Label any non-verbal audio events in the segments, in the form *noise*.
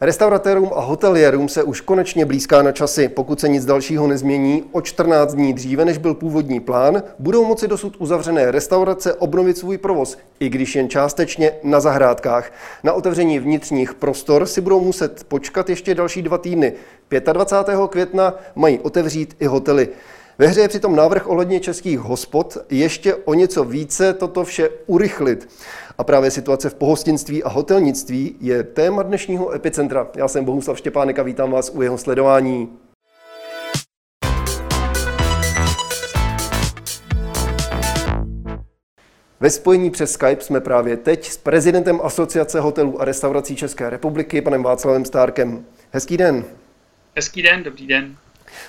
Restauratérům a hotelierům se už konečně blízká na časy. Pokud se nic dalšího nezmění, o 14 dní dříve, než byl původní plán, budou moci dosud uzavřené restaurace obnovit svůj provoz, i když jen částečně na zahrádkách. Na otevření vnitřních prostor si budou muset počkat ještě další dva týdny. 25. května mají otevřít i hotely. Ve hře je přitom návrh ohledně českých hospod ještě o něco více toto vše urychlit. A právě situace v pohostinství a hotelnictví je téma dnešního epicentra. Já jsem Bohuslav Štěpánek a vítám vás u jeho sledování. Ve spojení přes Skype jsme právě teď s prezidentem Asociace hotelů a restaurací České republiky, panem Václavem Stárkem. Hezký den. Hezký den, dobrý den.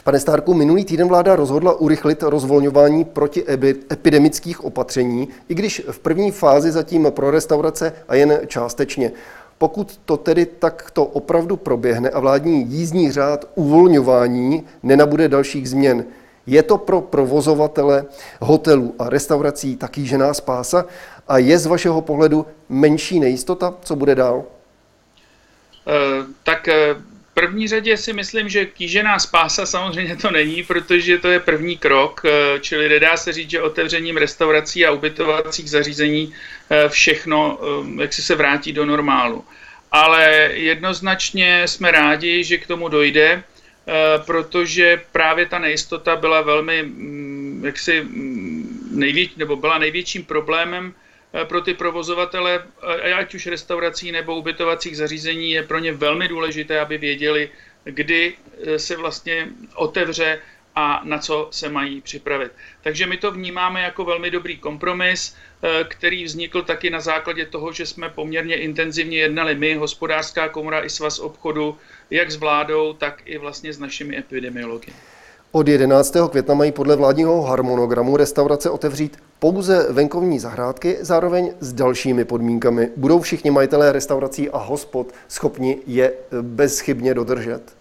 Pane Stárku, minulý týden vláda rozhodla urychlit rozvolňování proti epidemických opatření, i když v první fázi zatím pro restaurace a jen částečně. Pokud to tedy takto opravdu proběhne a vládní jízdní řád uvolňování nenabude dalších změn, je to pro provozovatele hotelů a restaurací taky žená spása a je z vašeho pohledu menší nejistota, co bude dál? Uh, tak uh první řadě si myslím, že kýžená spása samozřejmě to není, protože to je první krok, eh, čili nedá se říct, že otevřením restaurací a ubytovacích zařízení eh, všechno, eh, jak si se vrátí do normálu. Ale jednoznačně jsme rádi, že k tomu dojde, protože právě ta nejistota byla velmi, mm, jaksi, mm, největší, nebo byla největším problémem pro ty provozovatele, eh, ať už restaurací nebo ubytovacích zařízení, je pro ně velmi důležité, aby věděli, kdy eh, se vlastně otevře a na co se mají připravit. Takže my to vnímáme jako velmi dobrý kompromis, který vznikl taky na základě toho, že jsme poměrně intenzivně jednali my, hospodářská komora i svaz obchodu, jak s vládou, tak i vlastně s našimi epidemiology. Od 11. května mají podle vládního harmonogramu restaurace otevřít pouze venkovní zahrádky, zároveň s dalšími podmínkami. Budou všichni majitelé restaurací a hospod schopni je bezchybně dodržet?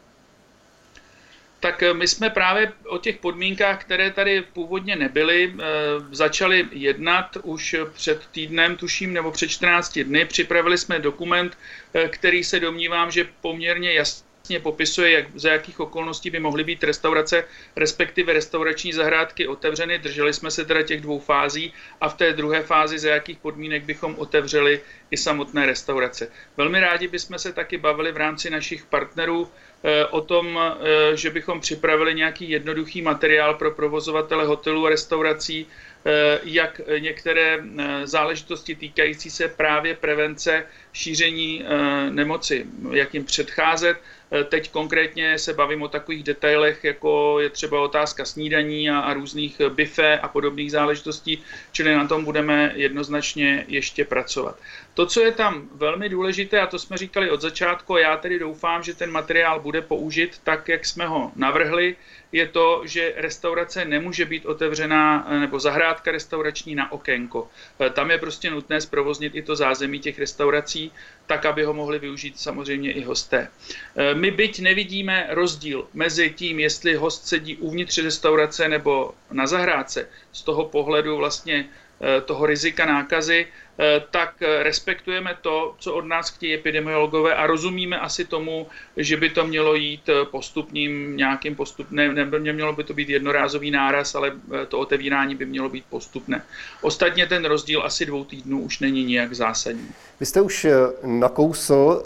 Tak eh, my jsme právě o těch podmínkách, které tady původně nebyly, eh, začali jednat už před týdnem, tuším, nebo před 14 dny. Připravili jsme dokument, eh, který se domnívám, že poměrně jasně jasně popisuje, jak, za jakých okolností by mohly být restaurace, respektive restaurační zahrádky otevřeny. Drželi jsme se teda těch dvou fází a v té druhé fázi, za jakých podmínek bychom otevřeli i samotné restaurace. Velmi rádi bychom se taky bavili v rámci našich partnerů eh, o tom, eh, že bychom připravili nějaký jednoduchý materiál pro provozovatele hotelů a restaurací, eh, jak některé záležitosti týkající se právě prevence šíření nemoci, jak jim předcházet, teď konkrétně se bavím o takových detailech, jako je třeba otázka snídaní a, a různých bife a podobných záležitostí, čili na tom budeme jednoznačně ještě pracovat. To, co je tam velmi důležité, a to jsme říkali od začátku, já tedy doufám, že ten materiál bude použit tak, jak jsme ho navrhli, je to, že restaurace nemůže být otevřená, nebo zahrádka restaurační na okénko. E, tam je prostě nutné zprovoznit i to zázemí těch restaurací, tak, aby ho mohli využít samozřejmě i hosté. E, my byť nevidíme rozdíl mezi tím, jestli host sedí uvnitř restaurace nebo na zahrádce, z toho pohledu vlastně toho rizika nákazy, Eh, tak eh, respektujeme to, co od nás chtějí epidemiologové a rozumíme asi tomu, že by to mělo jít eh, postupným nějakým postupným, nemělo by to být jednorázový náraz, ale to otevírání by mělo být postupné. Ostatně ten rozdíl asi dvou týdnů už není nijak zásadní. Vy jste už nakousl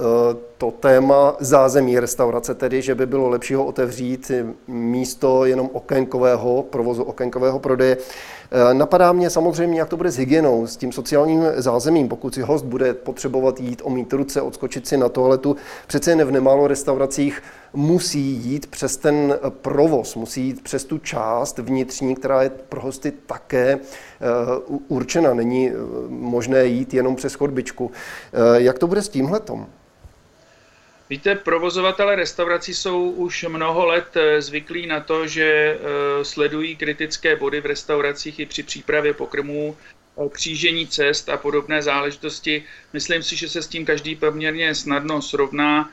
to téma zázemí restaurace, tedy že by bylo lepší ho otevřít místo jenom okénkového provozu, okénkového prodeje. Eh, napadá mě samozřejmě, jak to bude s hygienou, s tím sociálním zázemím. Pokud si host bude potřebovat jít, omít ruce, odskočit si na toaletu, přece jen v nemálo restauracích musí jít přes ten provoz, musí jít přes tu část vnitřní, která je pro hosty také eh, určena. Není eh, možné jít jenom přes chodbičku. Jak to bude s tímhletom? Víte, provozovatele restaurací jsou už mnoho let eh, zvyklí na to, že eh, sledují kritické body v restauracích i při přípravě pokrmů, eh, křížení cest a podobné záležitosti. Myslím si, že se s tím každý poměrně snadno srovná.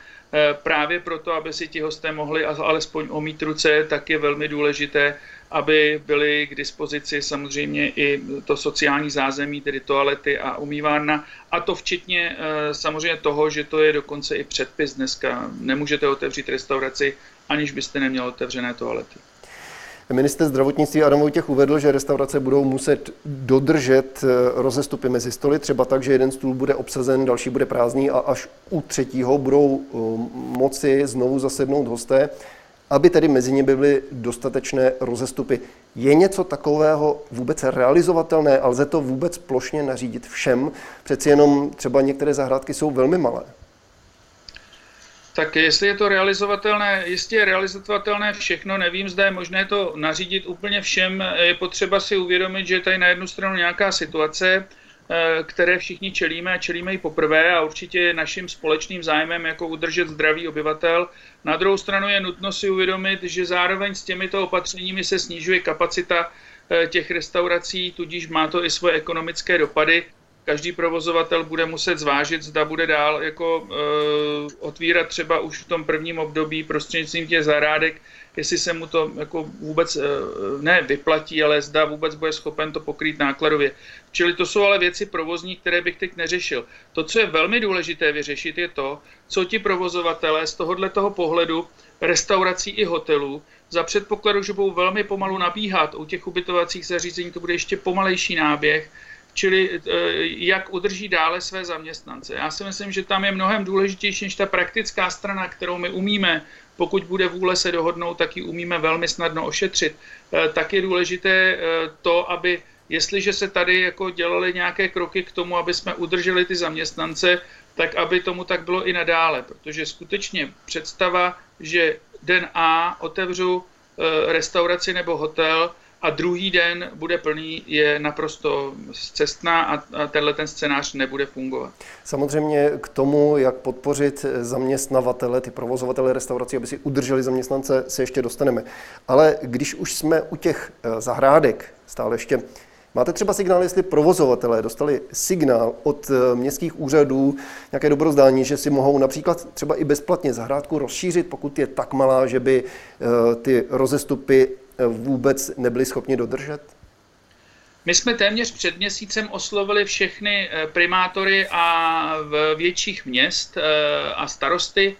Právě proto, aby si ti hosté mohli alespoň omít ruce, tak je velmi důležité, aby byly k dispozici samozřejmě i to sociální zázemí, tedy toalety a umývárna. A to včetně samozřejmě toho, že to je dokonce i předpis dneska. Nemůžete otevřít restauraci, aniž byste neměl otevřené toalety. Minister zdravotnictví Adam Vojtěch uvedl, že restaurace budou muset dodržet eh, rozestupy mezi stoly, třeba tak, že jeden stůl bude obsazen, další bude prázdný a až u třetího budou eh, moci znovu zasednout hosté, aby tedy mezi nimi byly dostatečné rozestupy. Je něco takového vůbec realizovatelné a lze to vůbec plošně nařídit všem? Přeci jenom třeba některé zahrádky jsou velmi malé. Tak jestli je to realizovatelné, jistě je realizovatelné všechno, nevím, zda je možné to nařídit úplně všem. Je potřeba si uvědomit, že je tady na jednu stranu nějaká situace, které všichni čelíme a čelíme i poprvé a určitě je naším společným zájmem jako udržet zdravý obyvatel. Na druhou stranu je nutno si uvědomit, že zároveň s těmito opatřeními se snižuje kapacita eh, těch restaurací, tudíž má to i svoje ekonomické dopady každý provozovatel bude muset zvážit, zda bude dál jako e, otvírat třeba už v tom prvním období prostřednictvím těch zahrádek, jestli se mu to jako vůbec e, ne vyplatí, ale zda vůbec bude schopen to pokrýt nákladově. Čili to jsou ale věci provozní, které bych teď neřešil. To, co je velmi důležité vyřešit, je to, co ti provozovatelé z tohohle toho pohledu restaurací i hotelů za předpokladu, že budou velmi pomalu nabíhat u těch ubytovacích zařízení, to bude ještě pomalejší náběh, čili eh, jak udrží dále své zaměstnance. Já si myslím, že tam je mnohem důležitější než ta praktická strana, kterou my umíme, pokud bude vůle se dohodnout, tak ji umíme velmi snadno ošetřit. Eh, tak je důležité eh, to, aby jestliže se tady jako dělali nějaké kroky k tomu, aby jsme udrželi ty zaměstnance, tak aby tomu tak bylo i nadále, protože skutečně představa, že den A otevřu restauraci nebo hotel, a druhý den bude plný, je naprosto cestná a tenhle ten scénář nebude fungovat. Samozřejmě k tomu, jak podpořit zaměstnavatele, ty provozovatele restaurací, aby si udrželi zaměstnance, se ještě dostaneme. Ale když už jsme u těch eh, zahrádek, stále ještě Máte třeba signál, jestli provozovatelé dostali signál od eh, městských úřadů, nějaké dobrozdání, že si mohou například třeba i bezplatně zahrádku rozšířit, pokud je tak malá, že by eh, ty rozestupy vůbec nebyli schopni dodržet? My jsme téměř před měsícem oslovili všechny eh, primátory a v větších měst eh, a starosty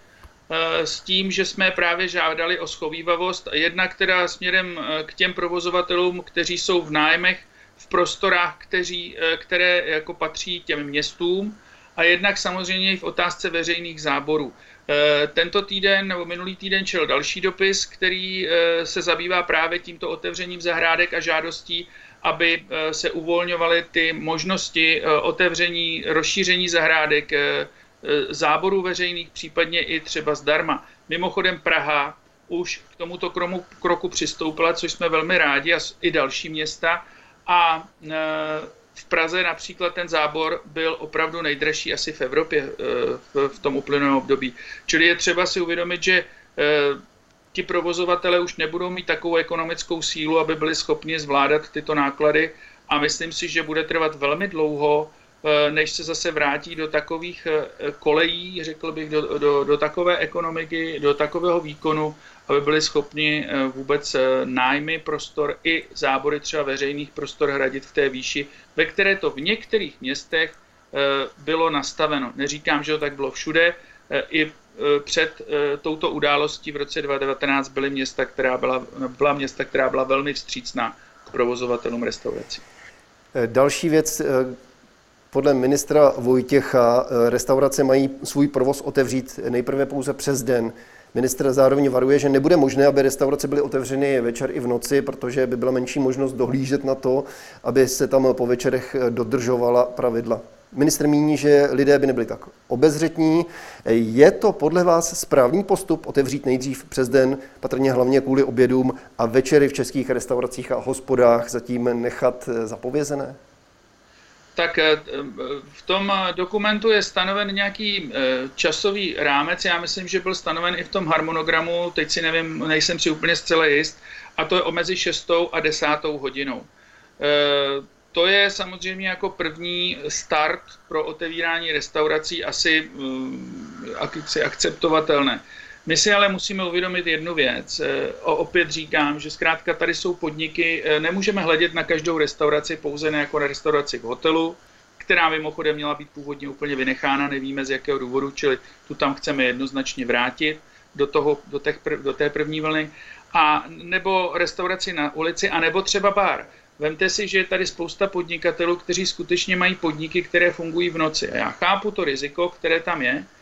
eh, s tím, že jsme právě žádali o schovývavost. Jedna, která směrem k těm provozovatelům, kteří jsou v nájmech v prostorách, kteří, které jako patří těm městům, a jednak samozřejmě i v otázce veřejných záborů. Eh, tento týden nebo minulý týden čel další dopis, který eh, se zabývá právě tímto otevřením zahrádek a žádostí, aby eh, se uvolňovaly ty možnosti otevření, rozšíření zahrádek, záborů veřejných, případně i třeba zdarma. Mimochodem Praha už k tomuto kromu, kroku přistoupila, což jsme velmi rádi, a i další města. A v Praze například ten zábor byl opravdu nejdražší asi v Evropě eh, v tom uplynulém období. Čili je třeba si uvědomit, že eh, ti provozovatele už nebudou mít takovou ekonomickou sílu, aby byli schopni zvládat tyto náklady a myslím si, že bude trvat velmi dlouho, eh, než se zase vrátí do takových kolejí, řekl bych, do, do, do takové ekonomiky, do takového výkonu, aby byli schopni eh, vůbec eh, nájmy prostor i zábory třeba veřejných prostor hradit v té výši, ve které to v některých městech eh, bylo nastaveno. Neříkám, že to tak bylo všude, i před touto událostí v roce 2019 byly města, která byla, byla města, která byla velmi vstřícná k provozovatelům restaurací. Další věc, podle ministra Vojtěcha restaurace mají svůj provoz otevřít nejprve pouze přes den. Minister zároveň varuje, že nebude možné, aby restaurace byly otevřeny večer i v noci, protože by byla menší možnost dohlížet na to, aby se tam po večerech dodržovala pravidla. Minister míní, že lidé by nebyli tak obezřetní. Je to podle vás správný postup otevřít nejdřív přes den, patrně hlavně kvůli obědům a večery v českých restauracích a hospodách zatím nechat zapovězené? Tak eh, v tom dokumentu je stanoven nějaký eh, časový rámec, já myslím, že byl stanoven i v tom harmonogramu, teď si nevím, nejsem si úplně zcela jist, a to je o mezi 6. a 10. hodinou. Eh, to je samozřejmě jako první start pro otevírání restaurací asi, asi akceptovatelné. My si ale musíme uvědomit jednu věc. Opět říkám, že zkrátka tady jsou podniky, nemůžeme hledět na každou restauraci pouze ne jako na restauraci v hotelu, která mimochodem měla být původně úplně vynechána, nevíme z jakého důvodu, čili tu tam chceme jednoznačně vrátit do, toho, do, těch, do té první vlny, a nebo restauraci na ulici, a nebo třeba bar. Vemte si, že je tady spousta podnikatelů, kteří skutečně mají podniky, které fungují v noci. A já chápu to riziko, které tam je, eh,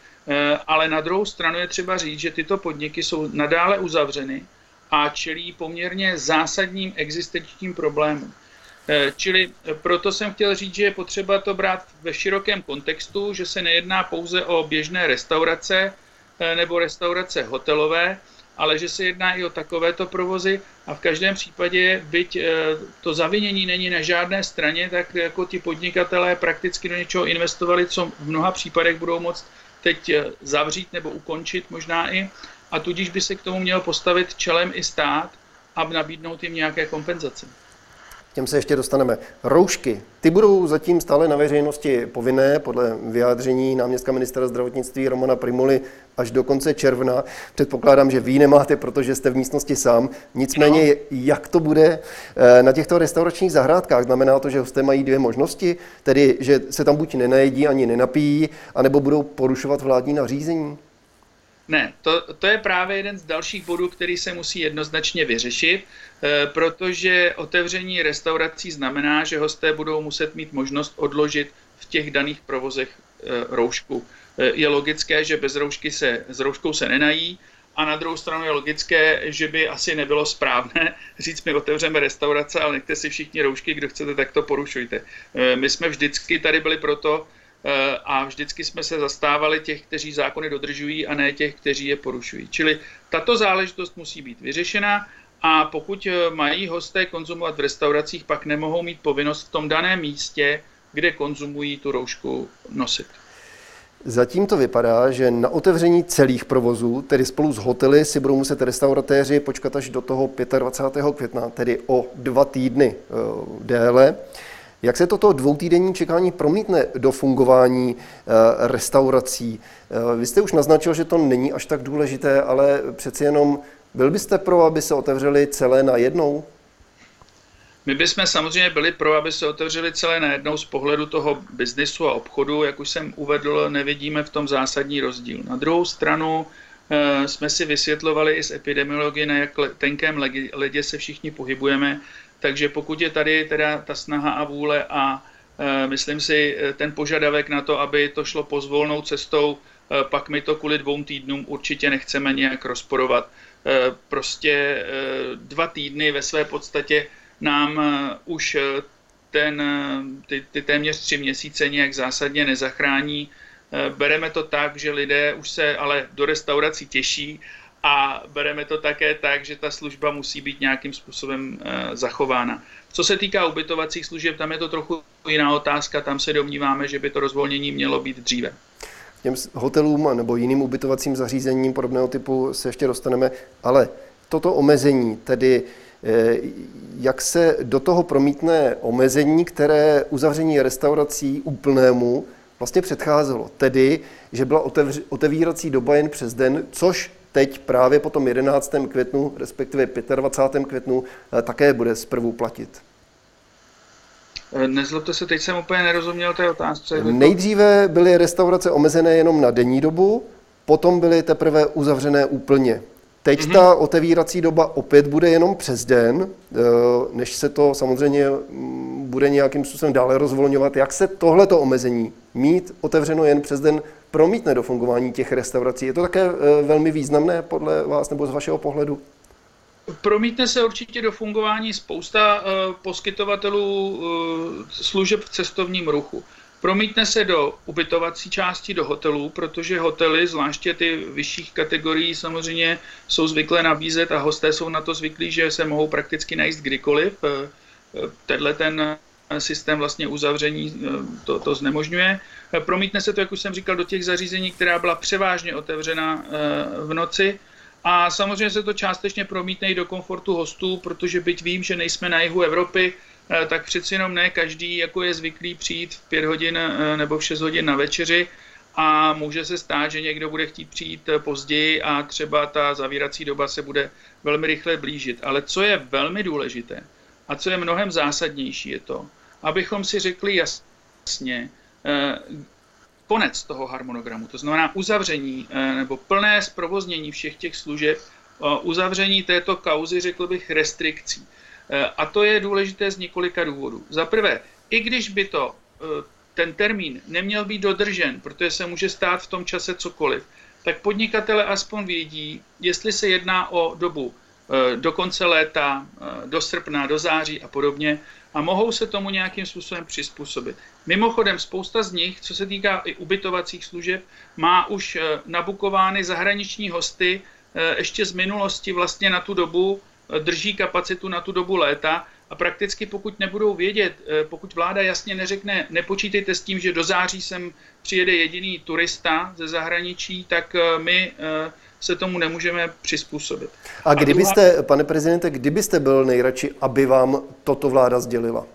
ale na druhou stranu je třeba říct, že tyto podniky jsou nadále uzavřeny a čelí poměrně zásadním existenčním problémům. Eh, čili eh, proto jsem chtěl říct, že je potřeba to brát ve širokém kontextu, že se nejedná pouze o běžné restaurace nebo restaurace hotelové, ale že se jedná i o takovéto provozy a v každém případě, byť eh, to zavinění není na žádné straně, tak jako ti podnikatelé prakticky do něčeho investovali, co v mnoha případech budou moct teď eh, zavřít nebo ukončit možná i. A tudíž by se k tomu měl postavit čelem i stát a nabídnout jim nějaké kompenzace těm se ještě dostaneme. Roušky, ty budou zatím stále na veřejnosti povinné, podle vyjádření náměstka ministra zdravotnictví Romana Primuly až do konce června. Předpokládám, že vy nemáte, protože jste v místnosti sám. Nicméně, jak to bude eh, na těchto restauračních zahrádkách? Znamená to, že hosté mají dvě možnosti, tedy že se tam buď nenajedí ani nenapijí, anebo budou porušovat vládní nařízení? Ne, to, to je právě jeden z dalších bodů, který se musí jednoznačně vyřešit, eh, protože otevření restaurací znamená, že hosté budou muset mít možnost odložit v těch daných provozech eh, roušku. Eh, je logické, že bez roušky se, s rouškou se nenají, a na druhou stranu je logické, že by asi nebylo správné *laughs* říct, my otevřeme restaurace, ale nechte si všichni roušky, kdo chcete, tak to porušujte. My jsme vždycky tady byli proto, a vždycky jsme se zastávali těch, kteří zákony dodržují a ne těch, kteří je porušují. Čili tato záležitost musí být vyřešena a pokud eh, mají hosté konzumovat v restauracích, pak nemohou mít povinnost v tom daném místě, kde konzumují tu roušku nosit. Zatím to vypadá, že na otevření celých provozů, tedy spolu s hotely, si budou muset restauratéři počkat až do toho 25. května, tedy o dva týdny eh, déle. Jak se toto dvoutýdenní čekání promítne do fungování eh, restaurací? Eh, vy jste už naznačil, že to není až tak důležité, ale přeci jenom byl byste pro, aby se otevřeli celé na jednou? My bychom samozřejmě byli pro, aby se otevřeli celé na jednou z pohledu toho biznisu a obchodu. Jak už jsem uvedl, nevidíme v tom zásadní rozdíl. Na druhou stranu eh, jsme si vysvětlovali i z epidemiologie, na jak tenkém ledě se všichni pohybujeme takže pokud je tady teda ta snaha a vůle a e, myslím si e, ten požadavek na to, aby to šlo pozvolnou cestou, e, pak my to kvůli dvou týdnům určitě nechceme nějak rozporovat. Prostě dva týdny ve své podstatě nám už ten, ty, ty téměř tři měsíce nějak zásadně nezachrání. Bereme to tak, že lidé už se ale do restaurací těší a bereme to také tak, že ta služba musí být nějakým způsobem e, zachována. Co se týká ubytovacích služeb, tam je to trochu jiná otázka, tam se domníváme, že by to rozvolnění mělo být dříve. K těm hotelům nebo jiným ubytovacím zařízením podobného typu se ještě dostaneme, ale toto omezení, tedy eh, jak se do toho promítne omezení, které uzavření restaurací úplnému vlastně předcházelo. Tedy, že byla otevírací doba jen přes den, což teď právě po tom 11. květnu, respektive 25. květnu, eh, také bude zprvu platit. Eh, nezlobte se, teď jsem úplně nerozuměl té otázce. Nejdříve byly restaurace omezené jenom na denní dobu, potom byly teprve uzavřené úplně. Teď mm-hmm. ta otevírací doba opět bude jenom přes den, eh, než se to samozřejmě mm, bude nějakým způsobem dále rozvolňovat. Jak se tohleto omezení mít otevřeno jen přes den promítne do fungování těch restaurací? Je to také eh, velmi významné podle vás nebo z vašeho pohledu? Promítne se určitě do fungování spousta uh, poskytovatelů uh, služeb v cestovním ruchu. Promítne se do ubytovací části, do hotelů, protože hotely, zvláště ty vyšších kategorií, samozřejmě jsou zvyklé nabízet a hosté jsou na to zvyklí, že se mohou prakticky najíst kdykoliv. Tenhle ten systém vlastně uzavření to, to znemožňuje. Promítne se to, jak už jsem říkal, do těch zařízení, která byla převážně otevřena eh, v noci. A samozřejmě se to částečně promítne i do komfortu hostů, protože byť vím, že nejsme na jihu Evropy, eh, tak přeci jenom ne každý jako je zvyklý přijít v pět hodin eh, nebo v šest hodin na večeři a může se stát, že někdo bude chtít přijít později a třeba ta zavírací doba se bude velmi rychle blížit. Ale co je velmi důležité a co je mnohem zásadnější, je to, abychom si řekli jasně, eh, konec toho harmonogramu, to znamená uzavření eh, nebo plné zprovoznění všech těch služeb, uzavření této kauzy, řekl bych, restrikcí. Eh, a to je důležité z několika důvodů. Za prvé, i když by to ten termín neměl být dodržen, protože se může stát v tom čase cokoliv, tak podnikatele aspoň vědí, jestli se jedná o dobu eh, do konce léta, eh, do srpna, do září a podobně a mohou se tomu nějakým způsobem přizpůsobit. Mimochodem, spousta z nich, co se týká i ubytovacích služeb, má už eh, nabukovány zahraniční hosty ještě z minulosti vlastně na tu dobu, drží kapacitu na tu dobu léta a prakticky pokud nebudou vědět, eh, pokud vláda jasně neřekne, nepočítejte s tím, že do září sem přijede jediný turista ze zahraničí, tak eh, my eh, se tomu nemůžeme přizpůsobit. A kdybyste, druhá... pane prezidente, kdybyste byl nejradši, aby vám toto vláda sdělila?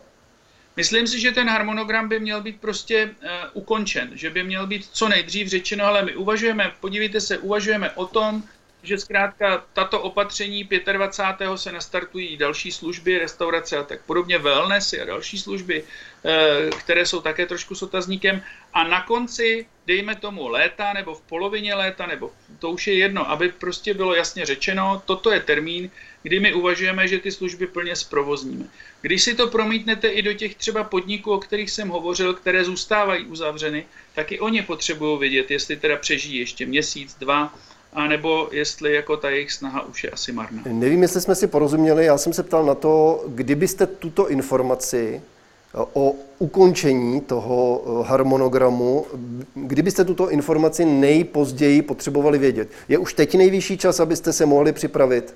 Myslím si, že ten harmonogram by měl být prostě uh, ukončen, že by měl být co nejdřív řečeno, ale my uvažujeme, podívejte se, uvažujeme o tom, že zkrátka tato opatření 25. se nastartují další služby, restaurace a tak podobně, wellnessy a další služby, eh, které jsou také trošku s otazníkem. A na konci, dejme tomu léta, nebo v polovině léta, nebo to už je jedno, aby prostě bylo jasně řečeno, toto je termín, kdy my uvažujeme, že ty služby plně zprovozníme. Když si to promítnete i do těch třeba podniků, o kterých jsem hovořil, které zůstávají uzavřeny, tak i oni potřebují vědět, jestli teda přežijí ještě měsíc, dva, a nebo jestli jako ta jejich snaha už je asi marná. Nevím, jestli jsme si porozuměli, já jsem se ptal na to, kdybyste tuto informaci eh, o ukončení toho eh, harmonogramu, kdybyste tuto informaci nejpozději potřebovali vědět. Je už teď nejvyšší čas, abyste se mohli připravit?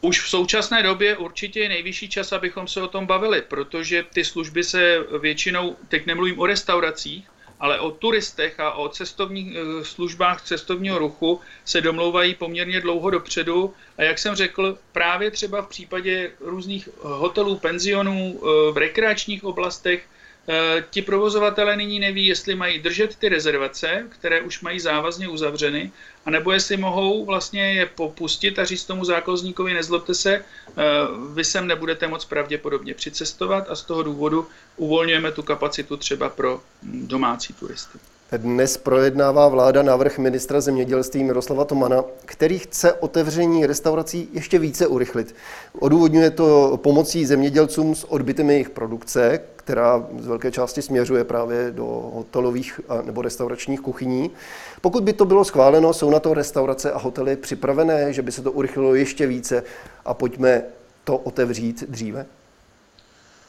Už v současné době určitě je nejvyšší čas, abychom se o tom bavili, protože ty služby se většinou, teď nemluvím o restauracích, ale o turistech a o cestovních eh, službách cestovního ruchu se domlouvají poměrně dlouho dopředu. A jak jsem řekl, právě třeba v případě různých hotelů, penzionů eh, v rekreačních oblastech, ti provozovatelé nyní neví, jestli mají držet ty rezervace, které už mají závazně uzavřeny, anebo jestli mohou vlastně je popustit a říct tomu zákazníkovi, nezlobte se, eh, vy sem nebudete moc pravděpodobně přicestovat a z toho důvodu uvolňujeme tu kapacitu třeba pro hm, domácí turisty. Dnes projednává vláda návrh ministra zemědělství Miroslava Tomana, který chce otevření restaurací ještě více urychlit. Odůvodňuje to pomocí zemědělcům s odbytem jejich produkce, která z velké části směřuje právě do hotelových nebo restauračních kuchyní. Pokud by to bylo schváleno, jsou na to restaurace a hotely připravené, že by se to urychlilo ještě více a pojďme to otevřít dříve?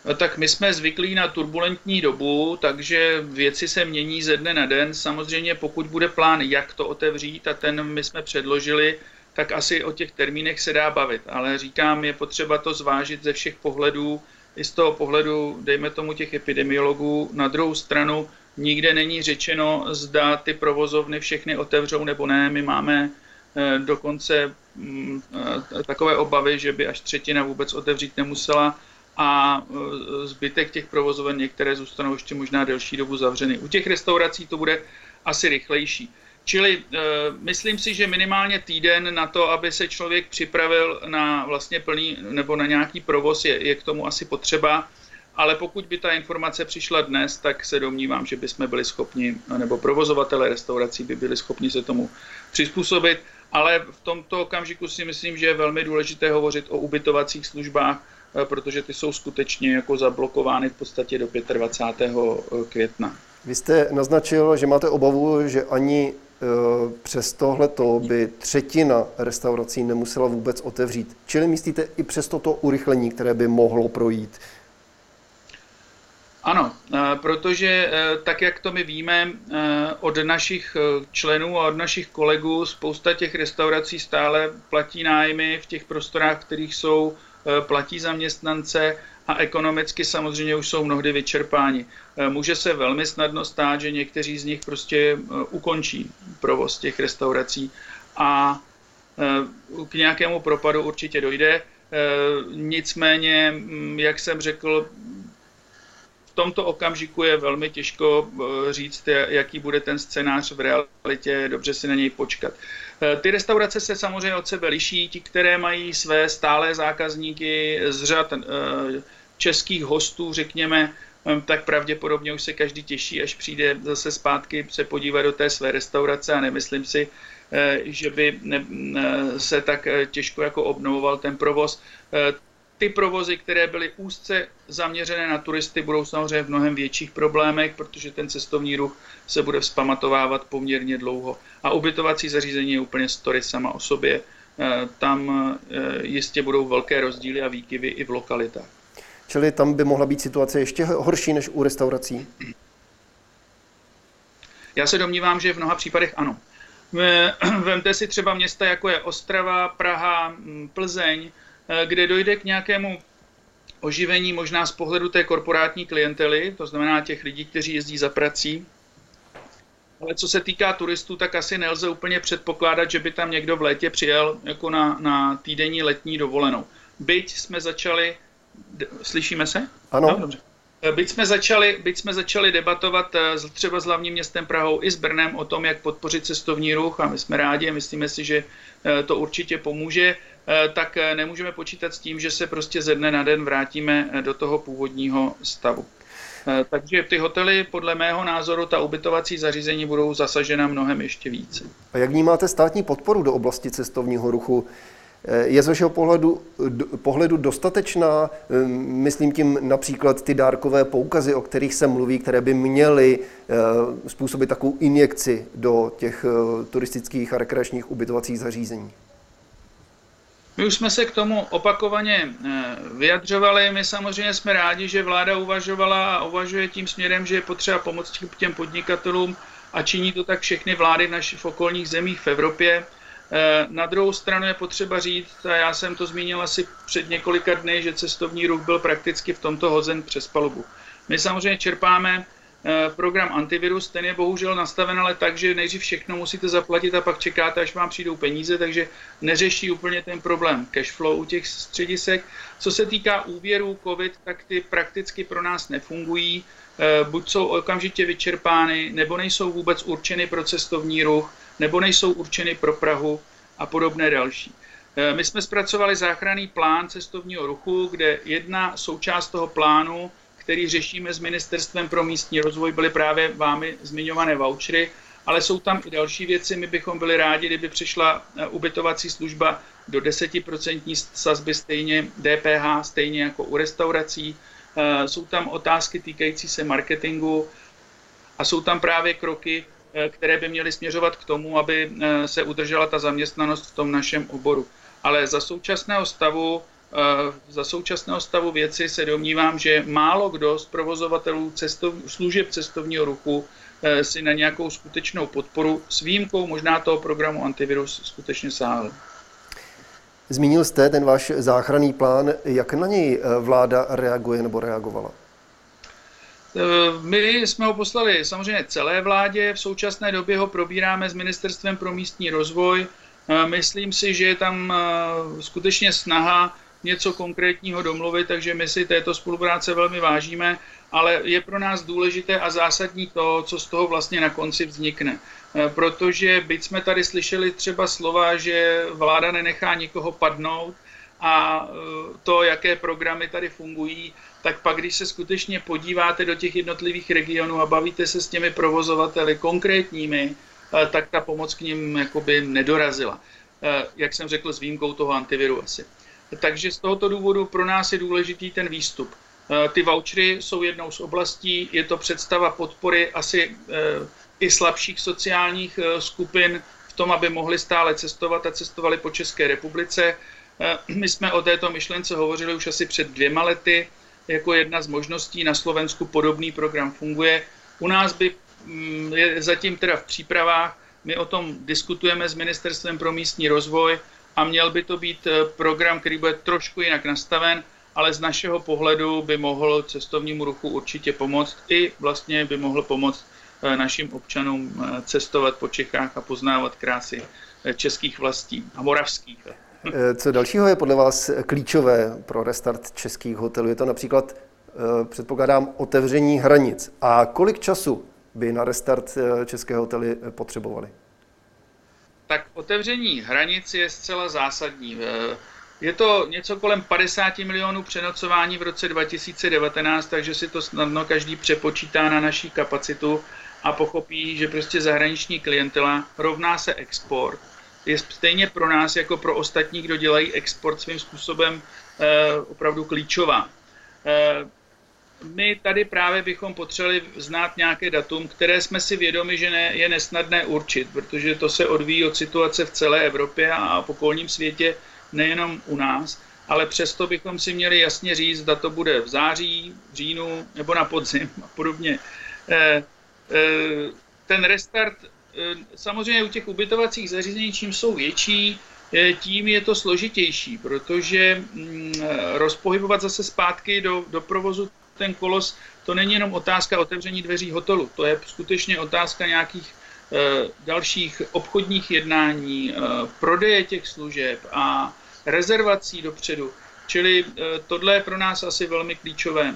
No tak my jsme zvyklí na turbulentní dobu, takže věci se mění ze dne na den. Samozřejmě pokud bude plán, jak to otevřít a ten my jsme předložili, tak asi o těch termínech se dá bavit. Ale říkám, je potřeba to zvážit ze všech pohledů, i z toho pohledu, dejme tomu těch epidemiologů. Na druhou stranu nikde není řečeno, zda ty provozovny všechny otevřou nebo ne. My máme eh, dokonce mm, eh, takové obavy, že by až třetina vůbec otevřít nemusela a e, zbytek těch provozoven, některé zůstanou ještě možná delší dobu zavřeny. U těch restaurací to bude asi rychlejší. Čili e, myslím si, že minimálně týden na to, aby se člověk připravil na vlastně plný nebo na nějaký provoz, je, je k tomu asi potřeba. Ale pokud by ta informace přišla dnes, tak se domnívám, že bychom byli schopni, nebo provozovatele restaurací by byli schopni se tomu přizpůsobit. Ale v tomto okamžiku si myslím, že je velmi důležité hovořit o ubytovacích službách, protože ty jsou skutečně jako zablokovány v podstatě do 25. Eh, května. Vy jste naznačil, že máte obavu, že ani eh, přes tohleto by třetina restaurací nemusela vůbec otevřít. Čili myslíte i přes toto urychlení, které by mohlo projít? Ano, protože tak, jak to my víme od našich členů a od našich kolegů, spousta těch restaurací stále platí nájmy v těch prostorách, v kterých jsou Eh, platí zaměstnance a ekonomicky samozřejmě už jsou mnohdy vyčerpáni. Eh, může se velmi snadno stát, že někteří z nich prostě eh, ukončí provoz těch restaurací a k nějakému propadu určitě dojde. Nicméně, mm, jak jsem řekl, v tomto okamžiku je velmi těžko říct, jaký bude ten scénář v realitě, dobře si na něj počkat. Ty restaurace se samozřejmě od sebe liší, ti, které mají své stálé zákazníky z řad českých hostů, řekněme, tak pravděpodobně už se každý těší, až přijde zase zpátky se podívat do té své restaurace a nemyslím si, eh, že by se tak eh, těžko jako obnovoval ten provoz. Eh, ty provozy, které byly úzce zaměřené na turisty, budou samozřejmě v mnohem větších problémech, protože ten cestovní ruch se bude vzpamatovávat poměrně dlouho. A ubytovací zařízení je úplně story sama o sobě. Tam jistě budou velké rozdíly a výkyvy i v lokalitách. Čili tam by mohla být situace ještě horší než u restaurací? Já se domnívám, že v mnoha případech ano. *clears throat* Vemte si třeba města, jako je Ostrava, Praha, Plzeň, eh, kde dojde k nějakému oživení možná z pohledu té korporátní klientely, to znamená těch lidí, kteří jezdí za prací. Ale co se týká turistů, tak asi nelze úplně předpokládat, že by tam někdo v létě přijel jako na, na týdenní letní dovolenou. Byť jsme začali Slyšíme se? Ano. No, dobře. Eh, byť jsme, začali, byť jsme začali debatovat eh, třeba s hlavním městem Prahou i s Brnem o tom, jak podpořit cestovní ruch a my jsme rádi, myslíme si, že eh, to určitě pomůže, tak nemůžeme počítat s tím, že se prostě ze dne na den vrátíme do toho původního stavu. Takže ty hotely, podle mého názoru, ta ubytovací zařízení budou zasažena mnohem ještě více. A jak vnímáte státní podporu do oblasti cestovního ruchu? Eh, je z vašeho pohledu, pohledu dostatečná? Eh, myslím tím například ty dárkové poukazy, o kterých se mluví, které by měly eh, způsobit takovou injekci do těch turistických a rekreačních ubytovacích zařízení. My už jsme se k tomu opakovaně vyjadřovali. My samozřejmě jsme rádi, že vláda uvažovala a uvažuje tím směrem, že je potřeba pomoct těm podnikatelům a činí to tak všechny vlády v našich okolních zemích v Evropě. Eh, na druhou stranu je potřeba říct, a já jsem to zmínil asi před několika dny, že cestovní ruch byl prakticky v tomto hozen přes palubu. My samozřejmě čerpáme eh, program antivirus, ten je bohužel nastaven ale tak, že nejdřív všechno musíte zaplatit a pak čekáte, až vám přijdou peníze, takže neřeší úplně ten problém cash flow u těch středisek. Co se týká úvěrů COVID, tak ty prakticky pro nás nefungují, eh, buď jsou okamžitě vyčerpány, nebo nejsou vůbec určeny pro cestovní ruch, nebo nejsou určeny pro Prahu a podobné další. E, my jsme zpracovali záchranný plán cestovního ruchu, kde jedna součást toho plánu, který řešíme s Ministerstvem pro místní rozvoj, byly právě vámi zmiňované vouchery, ale jsou tam i další věci. My bychom byli rádi, kdyby přišla e, ubytovací služba do 10% sazby stejně DPH, stejně jako u restaurací. E, jsou tam otázky týkající se marketingu a jsou tam právě kroky, Eh, které by měly směřovat k tomu, aby eh, se udržela ta zaměstnanost v tom našem oboru. Ale za současného stavu eh, za současného stavu věci se domnívám, že málo kdo z provozovatelů cestov, služeb cestovního ruchu si na nějakou skutečnou podporu s výjimkou možná toho programu Antivirus skutečně sáhl. Zmínil jste ten váš záchranný plán. Jak na něj vláda reaguje nebo reagovala? Eh, my jsme ho poslali samozřejmě celé vládě, v současné době ho probíráme s Ministerstvem pro místní rozvoj. Eh, myslím si, že je tam eh, skutečně snaha něco konkrétního domluvit, takže my si této spolupráce velmi vážíme, ale je pro nás důležité a zásadní to, co z toho vlastně na konci vznikne. Protože byť jsme tady slyšeli třeba slova, že vláda nenechá nikoho padnout a to, jaké programy tady fungují, tak pak, když se skutečně podíváte do těch jednotlivých regionů a bavíte se s těmi provozovateli konkrétními, eh, tak ta pomoc k ním jakoby nedorazila. Eh, jak jsem řekl, s výjimkou toho antiviru asi. Takže z tohoto důvodu pro nás je důležitý ten výstup. Eh, ty vouchery jsou jednou z oblastí, je to představa podpory asi i slabších sociálních skupin v tom, aby mohli stále cestovat a cestovali po České republice. My jsme o této myšlence hovořili už asi před dvěma lety jako jedna z možností. Na Slovensku podobný program funguje. U nás by mm, je zatím teda v přípravách. My o tom diskutujeme s Ministerstvem pro místní rozvoj a měl by to být eh, program, který bude trošku jinak nastaven, ale z našeho pohledu by mohl cestovnímu ruchu určitě pomoct i vlastně by mohl pomoct eh, našim občanům eh, cestovat po Čechách a poznávat krásy českých vlastí a moravských. Co dalšího je podle vás klíčové pro restart českých hotelů? Je to například předpokládám, otevření hranic. A kolik času by na restart české hotely potřebovali? Tak otevření hranic je zcela zásadní. Je to něco kolem 50 milionů přenocování v roce 2019, takže si to snadno každý přepočítá na naší kapacitu a pochopí, že prostě zahraniční klientela rovná se export. Je stejně pro nás jako pro ostatní, kdo dělají export svým způsobem eh, opravdu klíčová. Eh, my tady právě bychom potřebovali znát nějaké datum, které jsme si vědomi, že ne, je nesnadné určit, protože to se odvíjí od situace v celé Evropě a v okolním světě, nejenom u nás, ale přesto bychom si měli jasně říct, zda to bude v září, v říjnu nebo na podzim a podobně. Eh, eh, ten restart, eh, samozřejmě u těch ubytovacích zařízení, čím jsou větší, tím je to složitější, protože mm, rozpohybovat zase zpátky do, do provozu ten kolos, to není jenom otázka otevření dveří hotelu, to je skutečně otázka nějakých dalších obchodních jednání, prodeje těch služeb a rezervací dopředu. Čili eh, tohle je pro nás asi velmi klíčové.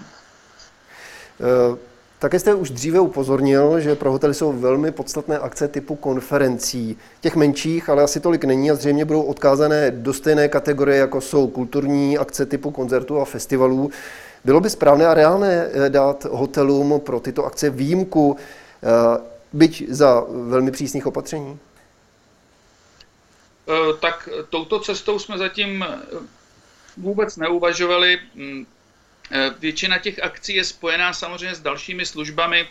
Eh, také jste už dříve upozornil, že pro hotely jsou velmi podstatné akce typu konferencí. Těch menších, ale asi tolik není a zřejmě budou odkázané do stejné kategorie, jako jsou kulturní akce typu koncertů a festivalů. Bylo by správné a reálné eh, dát hotelům pro tyto akce výjimku, byť za velmi přísných opatření? Eh, tak touto cestou jsme zatím eh, vůbec neuvažovali. Eh, většina těch akcí je spojená samozřejmě s dalšími službami.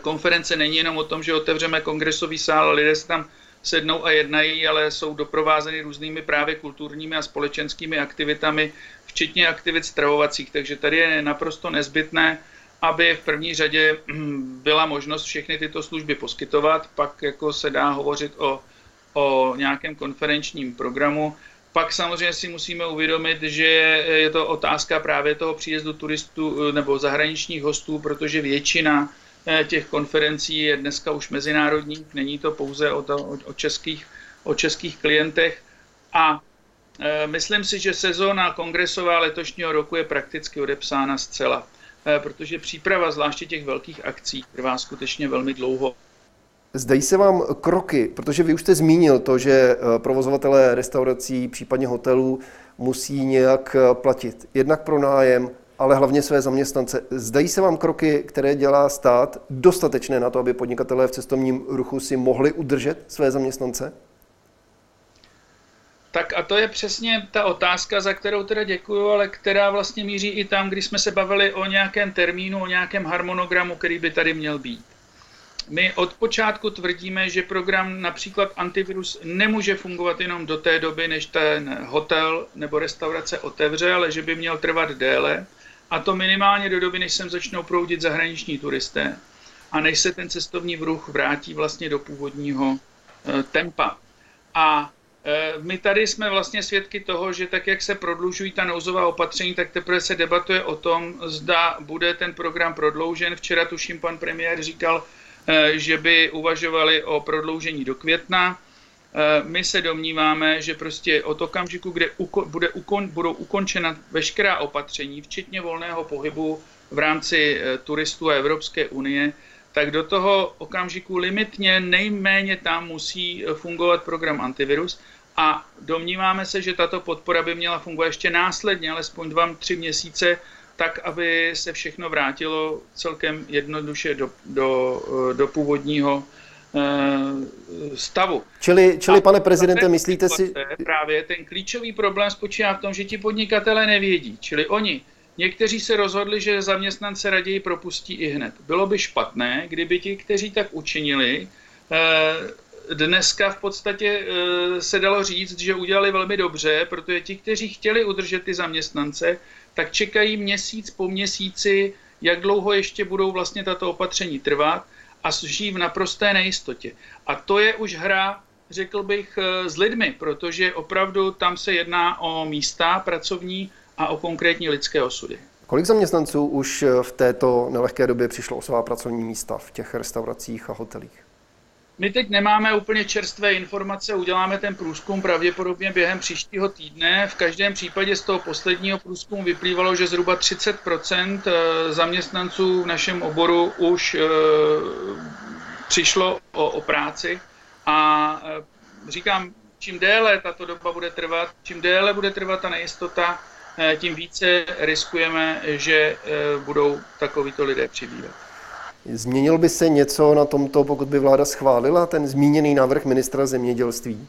Konference není jenom o tom, že otevřeme kongresový sál, lidé se tam sednou a jednají, ale jsou doprovázeny různými právě kulturními a společenskými aktivitami, včetně aktivit stravovacích. Takže tady je naprosto nezbytné, aby v první řadě mm, byla možnost všechny tyto služby poskytovat, pak jako se dá hovořit o o nějakém konferenčním programu. Pak samozřejmě si musíme uvědomit, že je to otázka právě toho příjezdu turistů eh, nebo zahraničních hostů, protože většina eh, těch konferencí je dneska už mezinárodní, není to pouze o, to, o, českých, o českých klientech. A e, myslím si, že sezóna kongresová letošního roku je prakticky odepsána zcela, protože příprava zvláště těch velkých akcí trvá skutečně velmi dlouho. Zdají se vám kroky, protože vy už jste zmínil to, že eh, provozovatelé restaurací, případně hotelů musí nějak eh, platit jednak pro nájem, ale hlavně své zaměstnance. Zdají se vám kroky, které dělá stát, dostatečné na to, aby podnikatelé v cestovním ruchu si mohli udržet své zaměstnance? Tak a to je přesně ta otázka, za kterou teda děkuju, ale která vlastně míří i tam, když jsme se bavili o nějakém termínu, o nějakém harmonogramu, který by tady měl být. My od počátku tvrdíme, že program například antivirus nemůže fungovat jenom do té doby, než ten hotel nebo restaurace otevře, ale že by měl trvat déle. A to minimálně do doby, než sem začnou proudit zahraniční turisté a než se ten cestovní vruch vrátí vlastně do původního e, tempa. A e, my tady jsme vlastně svědky toho, že tak, jak se prodlužují ta nouzová opatření, tak teprve se debatuje o tom, zda bude ten program prodloužen. Včera tuším pan premiér říkal, Eh, že by uvažovali o prodloužení do května. Eh, my se domníváme, že prostě od okamžiku, kde bude ukon, budou ukončena veškerá opatření, včetně volného pohybu v rámci eh, turistů a Evropské unie, tak do toho okamžiku limitně nejméně tam musí fungovat program antivirus a domníváme se, že tato podpora by měla fungovat ještě následně, alespoň dva, tři měsíce tak, aby se všechno vrátilo celkem jednoduše do, do, do původního eh, stavu. Čili, čili pane prezidente, myslíte si... Právě ten klíčový problém spočívá v tom, že ti podnikatelé nevědí. Čili oni, někteří se rozhodli, že zaměstnance raději propustí i hned. Bylo by špatné, kdyby ti, kteří tak učinili, eh, dneska v podstatě eh, se dalo říct, že udělali velmi dobře, protože ti, kteří chtěli udržet ty zaměstnance, tak čekají měsíc po měsíci, jak dlouho ještě budou vlastně tato opatření trvat a žijí v naprosté nejistotě. A to je už hra, řekl bych, eh, s lidmi, protože opravdu tam se jedná o místa pracovní a o konkrétní lidské osudy. Kolik zaměstnanců už v této nelehké době přišlo o svá pracovní místa v těch restauracích a hotelích? My teď nemáme úplně čerstvé informace, uděláme ten průzkum pravděpodobně během příštího týdne. V každém případě z toho posledního průzkumu vyplývalo, že zhruba 30% zaměstnanců v našem oboru už přišlo o, o práci. A říkám, čím déle tato doba bude trvat, čím déle bude trvat ta nejistota, eh, tím více riskujeme, že eh, budou takovýto lidé přibývat. Změnil by se něco na tomto, pokud by vláda schválila ten zmíněný návrh ministra zemědělství?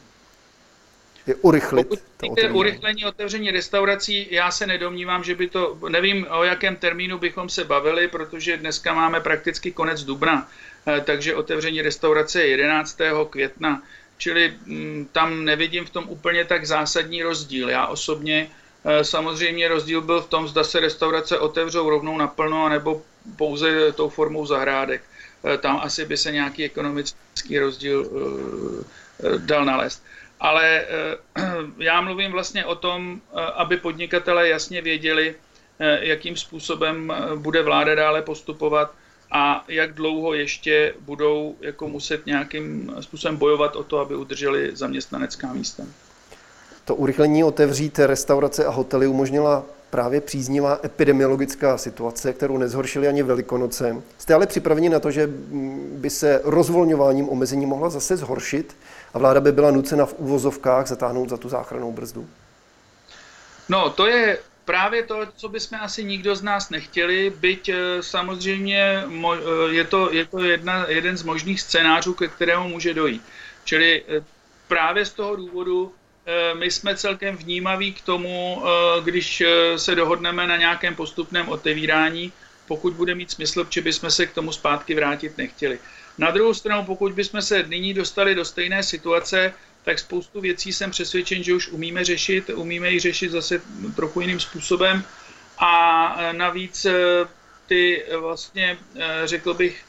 Je urychlit Pokud to urychlení otevření restaurací, já se nedomnívám, že by to, nevím o jakém termínu bychom se bavili, protože dneska máme prakticky konec dubna, eh, takže otevření restaurace je 11. května. Čili mm, tam nevidím v tom úplně tak zásadní rozdíl. Já osobně eh, samozřejmě rozdíl byl v tom, zda se restaurace otevřou rovnou naplno, nebo pouze tou formou zahrádek. Eh, tam asi by se nějaký ekonomický rozdíl eh, dal nalézt. Ale *clears throat* já mluvím vlastně o tom, aby podnikatelé jasně věděli, jakým způsobem bude vláda dále postupovat, a jak dlouho ještě budou jako muset nějakým způsobem bojovat o to, aby udrželi zaměstnanecká místa. To urychlení otevřít restaurace a hotely umožnila právě příznivá epidemiologická situace, kterou nezhoršili ani Velikonoce. Jste ale připraveni na to, že by se rozvolňováním omezení mohla zase zhoršit a vláda by byla nucena v úvozovkách zatáhnout za tu záchranou brzdu? No, to je právě to, co bychom asi nikdo z nás nechtěli, byť eh, samozřejmě eh, je to, je to jedna, jeden z možných scénářů, ke kterému může dojít. Čili eh, právě z toho důvodu my jsme celkem vnímaví k tomu, když se dohodneme na nějakém postupném otevírání, pokud bude mít smysl, že bychom se k tomu zpátky vrátit nechtěli. Na druhou stranu, pokud bychom se nyní dostali do stejné situace, tak spoustu věcí jsem přesvědčen, že už umíme řešit, umíme ji řešit zase trochu jiným způsobem a navíc ty vlastně, řekl bych,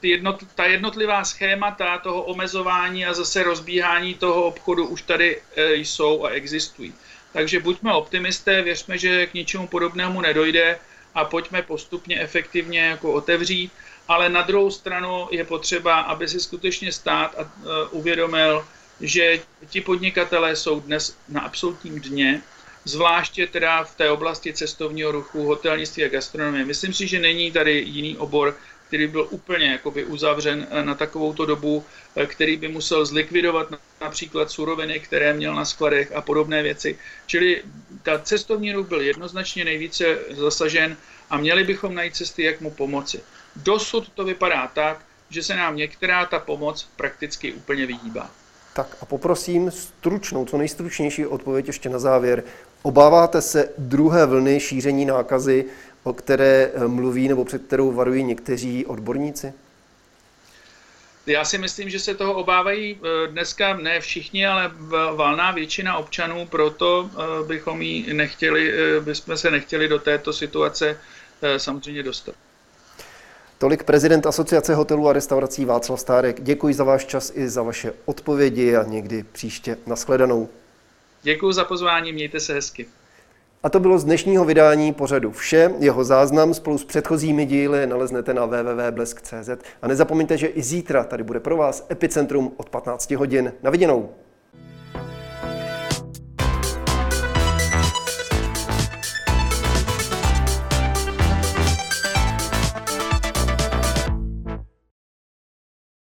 ty jednot, ta jednotlivá schémata toho omezování a zase rozbíhání toho obchodu už tady jsou a existují. Takže buďme optimisté, věřme, že k ničemu podobnému nedojde a pojďme postupně efektivně jako otevřít, ale na druhou stranu je potřeba, aby si skutečně stát a uvědomil, že ti podnikatelé jsou dnes na absolutním dně, zvláště teda v té oblasti cestovního ruchu, hotelnictví a gastronomie. Myslím si, že není tady jiný obor, který byl úplně jakoby uzavřen eh, na takovouto dobu, eh, který by musel zlikvidovat například suroviny, které měl na skladech a podobné věci. Čili ta cestovní ruch byl jednoznačně nejvíce zasažen a měli bychom najít cesty, jak mu pomoci. Dosud to vypadá tak, že se nám některá ta pomoc prakticky úplně vyhýbá. Tak a poprosím stručnou, co nejstručnější odpověď ještě na závěr. Obáváte se druhé vlny šíření nákazy, o které eh, mluví nebo před kterou varují někteří odborníci? Já si myslím, že se toho obávají eh, dneska ne všichni, ale valná většina občanů, proto eh, bychom, jí nechtěli, bychom se nechtěli do této situace samozřejmě dostat. Tolik prezident Asociace hotelů a restaurací Václav Stárek. Děkuji za váš čas i za vaše odpovědi a někdy příště nashledanou. Děkuji za pozvání, mějte se hezky. A to bylo z dnešního vydání pořadu vše. Jeho záznam spolu s předchozími díly naleznete na www.blesk.cz. A nezapomeňte, že i zítra tady bude pro vás Epicentrum od 15 hodin. Na viděnou.